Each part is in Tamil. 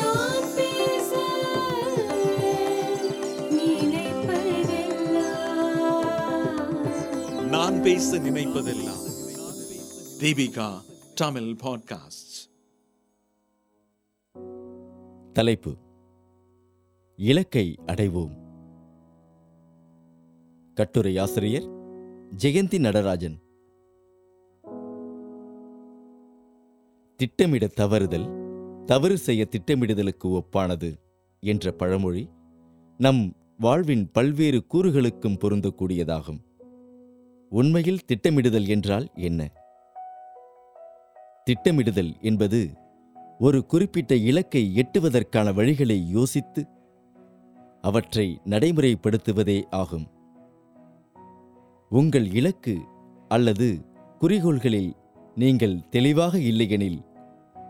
நான் பேச நினைப்பதெல்லாம். நான் பேச நினைப்பதெல்லாம். தீபிகா தமிழ் பாட்காஸ்ட் தலைப்பு. இலக்கை அடைவோம். கட்டுரை ஆசிரியர் ஜெயந்தி நடராஜன். திட்டமிட தவறுதல் தவறு செய்ய திட்டமிடுதலுக்கு ஒப்பானது என்ற பழமொழி நம் வாழ்வின் பல்வேறு கூறுகளுக்கும் பொருந்தக்கூடியதாகும். உண்மையில் திட்டமிடுதல் என்றால் என்ன? திட்டமிடுதல் என்பது ஒரு குறிப்பிட்ட இலக்கை எட்டுவதற்கான வழிகளை யோசித்து அவற்றை நடைமுறைப்படுத்துவதே ஆகும். உங்கள் இலக்கு அல்லது குறிக்கோள்களில் நீங்கள் தெளிவாக இல்லையெனில்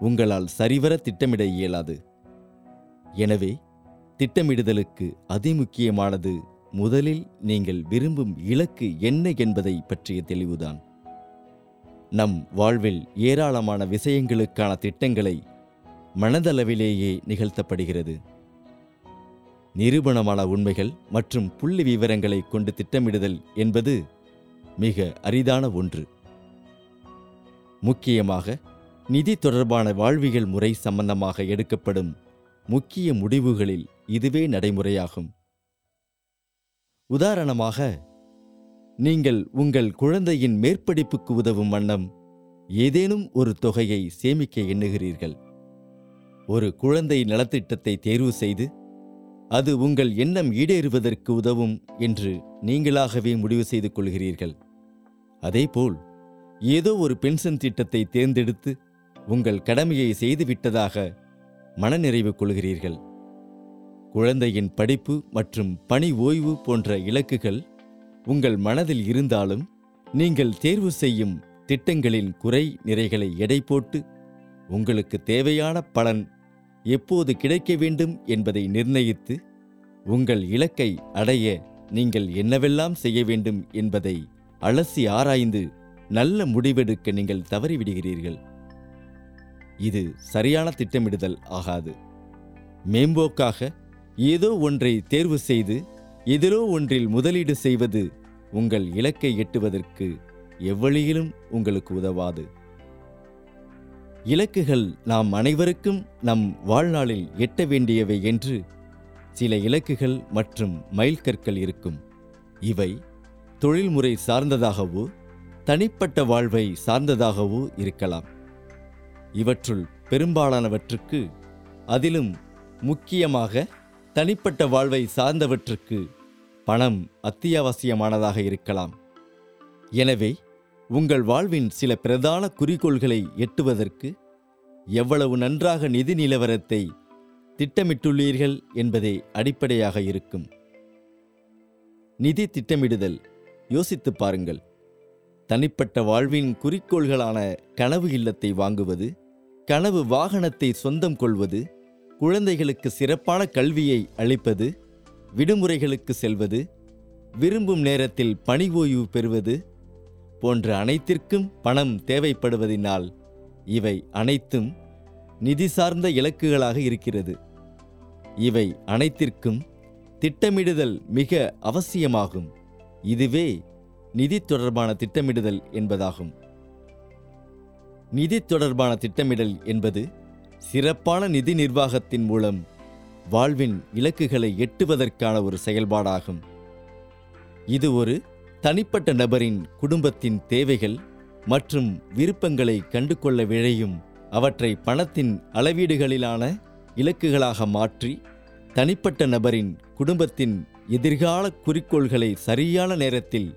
உங்களால் சரிவர திட்டமிட இயலாது. எனவே திட்டமிடுதலுக்கு அதிமுக்கியமானது முதலில் நீங்கள் விரும்பும் இலக்கு என்ன என்பதை பற்றிய தெளிவுதான். நம் வாழ்வில் ஏராளமான விஷயங்களுக்கான திட்டங்களை மனதளவிலேயே நிகழ்த்தப்படுகிறது. நிரூபணமான உண்மைகள் மற்றும் புள்ளி விவரங்களை கொண்டு திட்டமிடுதல் என்பது மிக அரிதான ஒன்று. முக்கியமாக நிதி தொடர்பான வாழ்வியல் முறை சம்பந்தமாக எடுக்கப்படும் முக்கிய முடிவுகளில் இதுவே நடைமுறையாகும். உதாரணமாக நீங்கள் உங்கள் குழந்தையின் மேற்படிப்புக்கு உதவும் வண்ணம் ஏதேனும் ஒரு தொகையை சேமிக்க எண்ணுகிறீர்கள். ஒரு குழந்தை நலத்திட்டத்தை தேர்வு செய்து அது உங்கள் எண்ணம் ஈடேறுவதற்கு உதவும் என்று நீங்களாகவே முடிவு செய்து கொள்கிறீர்கள். அதேபோல் ஏதோ ஒரு பென்ஷன் திட்டத்தை தேர்ந்தெடுத்து உங்கள் கடமையை செய்துவிட்டதாக மனநிறைவு கொள்கிறீர்கள். குழந்தையின் படிப்பு மற்றும் பணி ஓய்வு போன்ற இலக்குகள் உங்கள் மனதில் இருந்தாலும் நீங்கள் தேர்வு செய்யும் திட்டங்களின் குறை நிறைகளை எடை போட்டு உங்களுக்கு தேவையான பலன் எப்போது கிடைக்க வேண்டும் என்பதை நிர்ணயித்து உங்கள் இலக்கை அடைய நீங்கள் என்னவெல்லாம் செய்ய வேண்டும் என்பதை அலசி ஆராய்ந்து நல்ல முடிவெடுக்க நீங்கள் தவறிவிடுகிறீர்கள். இது சரியான திட்டமிடுதல் ஆகாது. மேம்போக்காக ஏதோ ஒன்றை தேர்வு செய்து எதிரோ ஒன்றில் முதலீடு செய்வது உங்கள் இலக்கை எட்டுவதற்கு எவ்வழியிலும் உங்களுக்கு உதவாது. இலக்குகள் நாம் அனைவருக்கும் நம் வாழ்நாளில் எட்ட வேண்டியவை என்று சில இலக்குகள் மற்றும் மைல்கற்கள் இருக்கும். இவை தொழில்முறை சார்ந்ததாகவோ தனிப்பட்ட வாழ்வை சார்ந்ததாகவோ இருக்கலாம். இவற்றுள் பெரும்பாலானவற்றுக்கு அதிலும் முக்கியமாக தனிப்பட்ட வாழ்வை சார்ந்தவற்றுக்கு பணம் அத்தியாவசியமானதாக இருக்கலாம். எனவே உங்கள் வாழ்வின் சில பிரதான குறிக்கோள்களை எட்டுவதற்கு எவ்வளவு நன்றாக நிதி நிலவரத்தை திட்டமிட்டுள்ளீர்கள் என்பதே அடிப்படையாக இருக்கும். நிதி திட்டமிடுதல் யோசித்துப் பாருங்கள். தனிப்பட்ட வாழ்வின் குறிக்கோள்களான கனவு இல்லத்தை வாங்குவது கனவு வாகனத்தை சொந்தம் கொள்வது குழந்தைகளுக்கு சிறப்பான கல்வியை அளிப்பது விடுமுறைகளுக்கு செல்வது விரும்பும் நேரத்தில் பணி ஓய்வு பெறுவது போன்ற அனைத்திற்கும் பணம் தேவைப்படுவதினால் இவை அனைத்தும் நிதி சார்ந்த இலக்குகளாக இருக்கிறது. இவை அனைத்திற்கும் திட்டமிடுதல் மிக அவசியமாகும். இதுவே நிதி தொடர்பான திட்டமிடுதல் என்பதாகும். நிதி தொடர்பான திட்டமிடல் என்பது சிறப்பான நிதி நிர்வாகத்தின் மூலம் வாழ்வின் இலக்குகளை எட்டுவதற்கான ஒரு செயல்பாடாகும். இது ஒரு தனிப்பட்ட நபரின் குடும்பத்தின் தேவைகள் மற்றும் விருப்பங்களை கண்டுகொள்ள விழையும் அவற்றை பணத்தின் அளவீடுகளிலான இலக்குகளாக மாற்றி தனிப்பட்ட நபரின் குடும்பத்தின் எதிர்கால குறிக்கோள்களை சரியான நேரத்தில்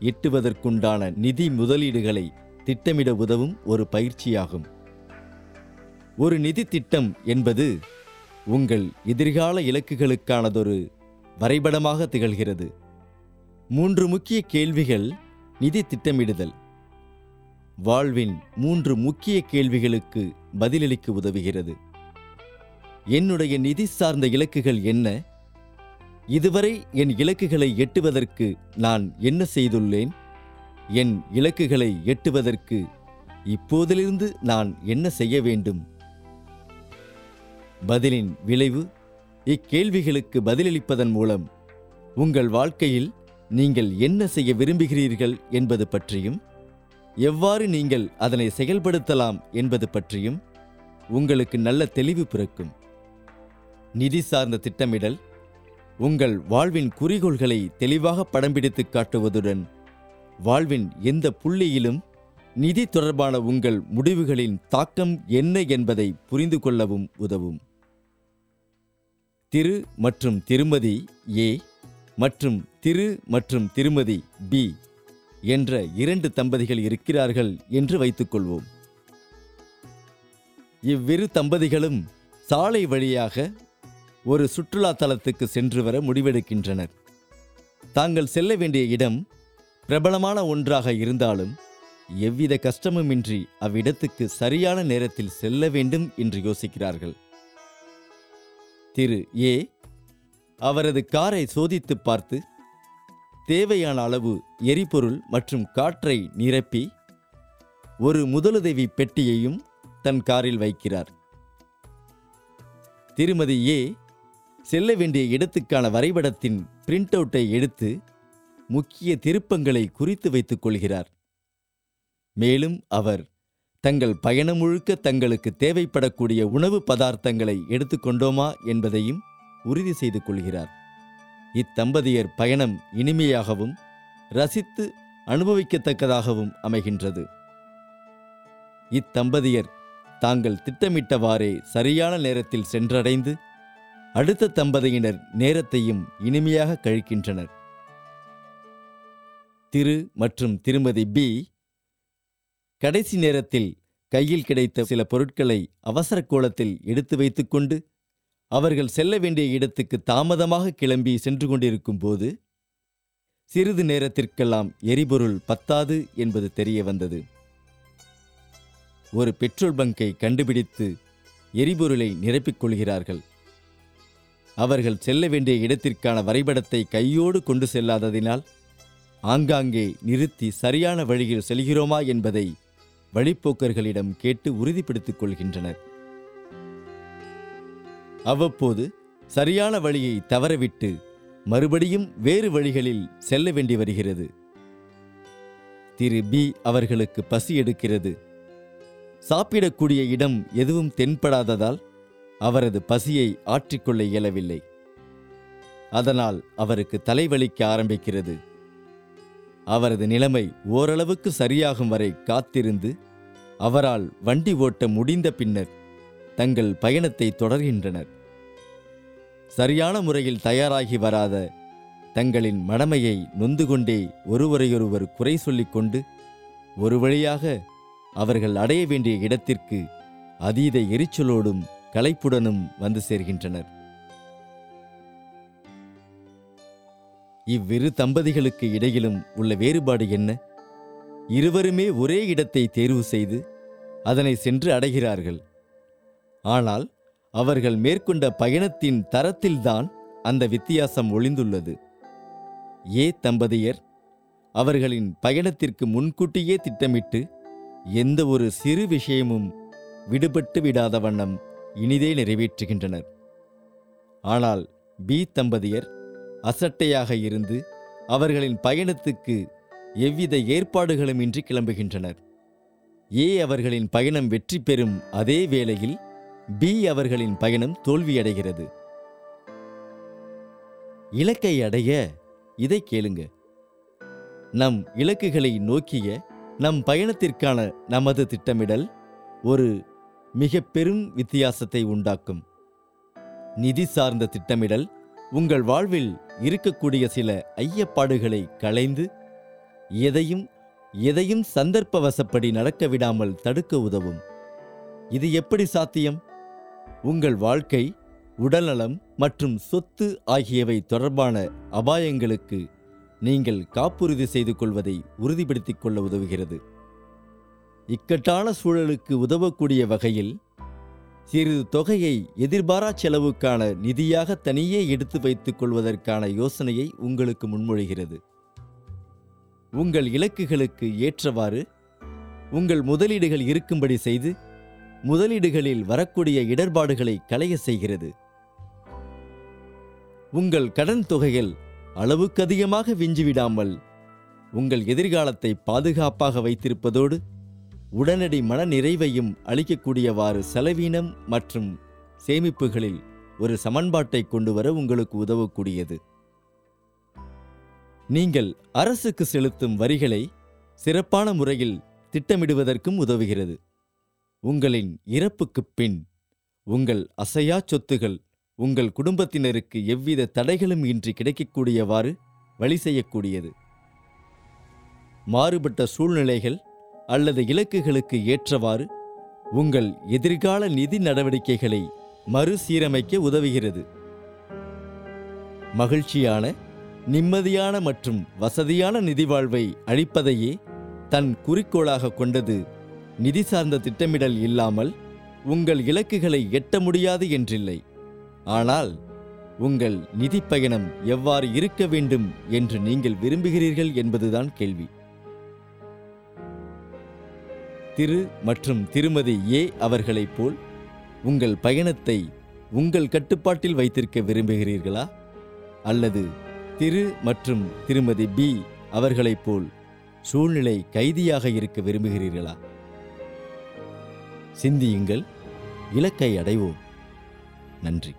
எட்டுவதற்குண்டான நிதி முதலீடுகளை திட்டமிட உதவும் ஒரு பயிற்சியாகும். ஒரு நிதி திட்டம் என்பது உங்கள் எதிர்கால இலக்குகளுக்கானதொரு வரைபடமாக திகழ்கிறது. மூன்று முக்கிய கேள்விகள் நிதி திட்டமிடுதல். வாழ்வின் மூன்று முக்கிய கேள்விகளுக்கு பதிலளிக்க உதவுகிறது. என்னுடைய நிதி சார்ந்த இலக்குகள் என்ன? இதுவரை என் இலக்குகளை எட்டுவதற்கு நான் என்ன செய்துள்ளேன்? என் இலக்குகளை எட்டுவதற்கு இப்போதிலிருந்து நான் என்ன செய்ய வேண்டும்? பதிலின் விளைவு இக்கேள்விகளுக்கு பதிலளிப்பதன் மூலம் உங்கள் வாழ்க்கையில் நீங்கள் என்ன செய்ய விரும்புகிறீர்கள் என்பது பற்றியும் எவ்வாறு நீங்கள் அதனை செயல்படுத்தலாம் என்பது பற்றியும் உங்களுக்கு நல்ல தெளிவு பிறக்கும். நிதி சார்ந்த திட்டமிடல் உங்கள் வாழ்வின் குறிக்கோள்களை தெளிவாக படம் பிடித்து காட்டுவதுடன் வாழ்வின் எந்த புள்ளியிலும் நிதி தொடர்பான உங்கள் முடிவுகளின் தாக்கம் என்ன என்பதை புரிந்து கொள்ளவும் உதவும். திரு மற்றும் திருமதி ஏ மற்றும் திரு மற்றும் திருமதி பி என்ற இரண்டு தம்பதிகள் இருக்கிறார்கள் என்று வைத்துக்கொள்வோம் இவ்விரு தம்பதிகளும் சாலை வழியாக ஒரு சுற்றுலா தலத்துக்கு சென்று வர முடிவெடுக்கின்றனர். தாங்கள் செல்ல வேண்டிய இடம் பிரபலமான ஒன்றாக இருந்தாலும் எவ்வித கஷ்டமுமின்றி அவ்விடத்துக்கு சரியான நேரத்தில் செல்ல வேண்டும் என்று யோசிக்கிறார்கள். திரு. ஏ. அவரது காரை சோதித்துப் பார்த்து தேவையான அளவு எரிபொருள் மற்றும் காற்றை நிரப்பி ஒரு முதலுதவி பெட்டியையும் தன் காரில் வைக்கிறார். திருமதி ஏ. செல்ல வேண்டிய இடத்துக்கான வரைபடத்தின் பிரிண்ட் அவுட்டை எடுத்து முக்கிய திருப்பங்களை குறித்து வைத்துக் கொள்கிறார். மேலும் அவர் தங்கள் பயணம் முழுக்க தங்களுக்கு தேவைப்படக்கூடிய உணவு பதார்த்தங்களை எடுத்துக்கொண்டோமா என்பதையும் உறுதி செய்து கொள்கிறார். இத்தம்பதியர் பயணம் இனிமையாகவும் ரசித்து அனுபவிக்கத்தக்கதாகவும் அமைகின்றது. இத்தம்பதியர் தாங்கள் திட்டமிட்டவாறே சரியான நேரத்தில் சென்றடைந்து அடுத்த தம்பதியினர் நேரத்தையும் இனிமையாக கழிக்கின்றனர். திரு மற்றும் திருமதி பி. கடைசி நேரத்தில் கையில் கிடைத்த சில பொருட்களை அவசர கோலத்தில் எடுத்து வைத்துக்கொண்டு அவர்கள் செல்ல வேண்டிய இடத்துக்கு தாமதமாக கிளம்பி சென்று கொண்டிருக்கும் போது சிறிது நேரத்திற்கெல்லாம் எரிபொருள் பத்தாது என்பது தெரிய வந்தது. ஒரு பெட்ரோல் பங்கை கண்டுபிடித்து எரிபொருளை நிரப்பிக் கொள்கிறார்கள். அவர்கள் செல்ல வேண்டிய இடத்திற்கான வரைபடத்தை கையோடு கொண்டு செல்லாததினால் ஆங்காங்கே நிறுத்தி சரியான வழியில் செல்கிறோமா என்பதை வழிப்போக்கர்களிடம் கேட்டு உறுதிப்படுத்திக் கொள்கின்றனர். அவ்வப்போது சரியான வழியை தவறவிட்டு மறுபடியும் வேறு வழிகளில் செல்ல வேண்டி வருகிறது. திரு பி அவர்களுக்கு பசி எடுக்கிறது. சாப்பிடக்கூடிய இடம் எதுவும் தென்படாததால் அவரது பசியை ஆற்றிக்கொள்ள இயலவில்லை. அதனால் அவருக்கு தலைவலிக்க ஆரம்பிக்கிறது. அவரது நிலைமை ஓரளவுக்கு சரியாகும் வரை காத்திருந்து அவரால் வண்டி ஓட்ட முடிந்த பின்னர் தங்கள் பயணத்தை தொடர்கின்றனர். சரியான முறையில் தயாராகி வராத தங்களின் மடமையை நொந்து கொண்டே ஒருவரையொருவர் குறை சொல்லிக் கொண்டு ஒரு வழியாக அவர்கள் அடைய வேண்டிய இடத்திற்கு அதீத எரிச்சலோடும் களைப்புடனும் வந்து சேர்கின்றனர். இவ்விரு தம்பதிகளுக்கு இடையிலும் உள்ள வேறுபாடு என்ன? இருவருமே ஒரே இடத்தை தேர்வு செய்து அதனை சென்று அடைகிறார்கள். ஆனால் அவர்கள் மேற்கொண்ட பயணத்தின் தரத்தில்தான் அந்த வித்தியாசம் ஒளிந்துள்ளது. ஏ தம்பதியர் அவர்களின் பயணத்திற்கு முன்கூட்டியே திட்டமிட்டு எந்த ஒரு சிறு விஷயமும் விடுபட்டு விடாத வண்ணம் இனிதே நிறைவேற்றுகின்றனர். ஆனால் பி தம்பதியர் அசட்டையாக இருந்து அவர்களின் பயணத்துக்கு எவ்வித ஏற்பாடுகளும் இன்றி கிளம்புகின்றனர். ஏ அவர்களின் பயணம் வெற்றி பெறும் அதே வேளையில் பி அவர்களின் பயணம் தோல்வியடைகிறது. இலக்கை அடைய இதை கேளுங்க. நம் இலக்குகளை நோக்கிய நம் பயணத்திற்கான நமது திட்டமிடல் ஒரு மிக பெரும் வித்தியாசத்தை உண்டாக்கும். நிதி சார்ந்த திட்டமிடல் உங்கள் வாழ்வில் இருக்கக்கூடிய சில ஐயப்பாடுகளை களைந்து எதையும் எதையும் சந்தர்ப்பவசப்படி நடக்க விடாமல் தடுக்க உதவும். இது எப்படி சாத்தியம்? உங்கள் வாழ்க்கை உடல்நலம் மற்றும் சொத்து ஆகியவை தொடர்பான அபாயங்களுக்கு நீங்கள் காப்புறுதி செய்து கொள்வதை உறுதிப்படுத்திக் கொள்ள உதவுகிறது. இக்கட்டான சூழலுக்கு உதவக்கூடிய வகையில் சிறிது தொகையை எதிர்பாரா செலவுக்கான நிதியாக தனியே எடுத்து வைத்துக் கொள்வதற்கான யோசனையை உங்களுக்கு முன்மொழிகிறது. உங்கள் இலக்குகளுக்கு ஏற்றவாறு உங்கள் முதலீடுகள் இருக்கும்படி செய்து முதலீடுகளில் வரக்கூடிய இடர்பாடுகளை களைய செய்கிறது. உங்கள் கடன் தொகைகள் அளவுக்கு அதிகமாக விஞ்சிவிடாமல் உங்கள் எதிர்காலத்தை பாதுகாப்பாக வைத்திருப்பதோடு உடனடி மன நிறைவையும் அளிக்கக்கூடியவாறு செலவீனம் மற்றும் சேமிப்புகளில் ஒரு சமன்பாட்டை கொண்டு வர உங்களுக்கு உதவக்கூடியது. நீங்கள் அரசுக்கு செலுத்தும் வரிகளை சிறப்பான முறையில் திட்டமிடுவதற்கும் உதவுகிறது. உங்களின் இறப்புக்குப் பின் உங்கள் அசையா சொத்துகள் உங்கள் குடும்பத்தினருக்கு எவ்வித தடைகளும் இன்றி கிடைக்கக்கூடியவாறு வழி செய்யக்கூடியது. மாறுபட்ட சூழ்நிலைகள் அல்லது இலக்குகளுக்கு ஏற்றவாறு உங்கள் எதிர்கால நிதி நடவடிக்கைகளை மறுசீரமைக்க உதவுகிறது. மகிழ்ச்சியான நிம்மதியான மற்றும் வசதியான நிதி வாழ்வை அளிப்பதையே தன் குறிக்கோளாக கொண்டது. நிதி சார்ந்த திட்டமிடல் இல்லாமல் உங்கள் இலக்குகளை எட்ட முடியாது என்றில்லை. ஆனால் உங்கள் நிதி பயணம் எவ்வாறு இருக்க வேண்டும் என்று நீங்கள் விரும்புகிறீர்கள் என்பதுதான் கேள்வி. திரு மற்றும் திருமதி ஏ அவர்களைப் போல் உங்கள் பயணத்தை உங்கள் கட்டுப்பாட்டில் வைத்திருக்க விரும்புகிறீர்களா? அல்லது திரு மற்றும் திருமதி பி அவர்களைப் போல் சூழ்நிலை கைதியாக இருக்க விரும்புகிறீர்களா? சிந்தியுங்கள். இலக்கை அடைவோம். நன்றி.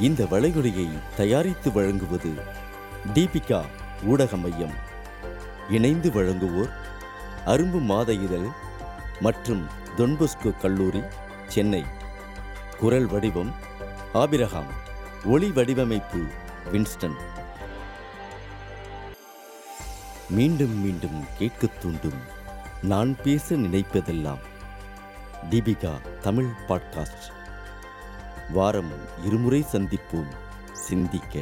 இந்த வளைகுடையை தயாரித்து வழங்குவது தீபிகா ஊடக மையம். இணைந்து வழங்குவோர் அரும்பு மாத இதழ் மற்றும் தொன்பொஸ்கோ கல்லூரி சென்னை. குரல் வடிவம் ஆபிரகாம். ஒளி வடிவமைப்பு வின்ஸ்டன். மீண்டும் மீண்டும் கேட்கத் தூண்டும் நான் பேச நினைப்பதெல்லாம் தீபிகா தமிழ் பாட்காஸ்ட். வாரம் இருமுறை சந்திப்போம். சிந்திக்க.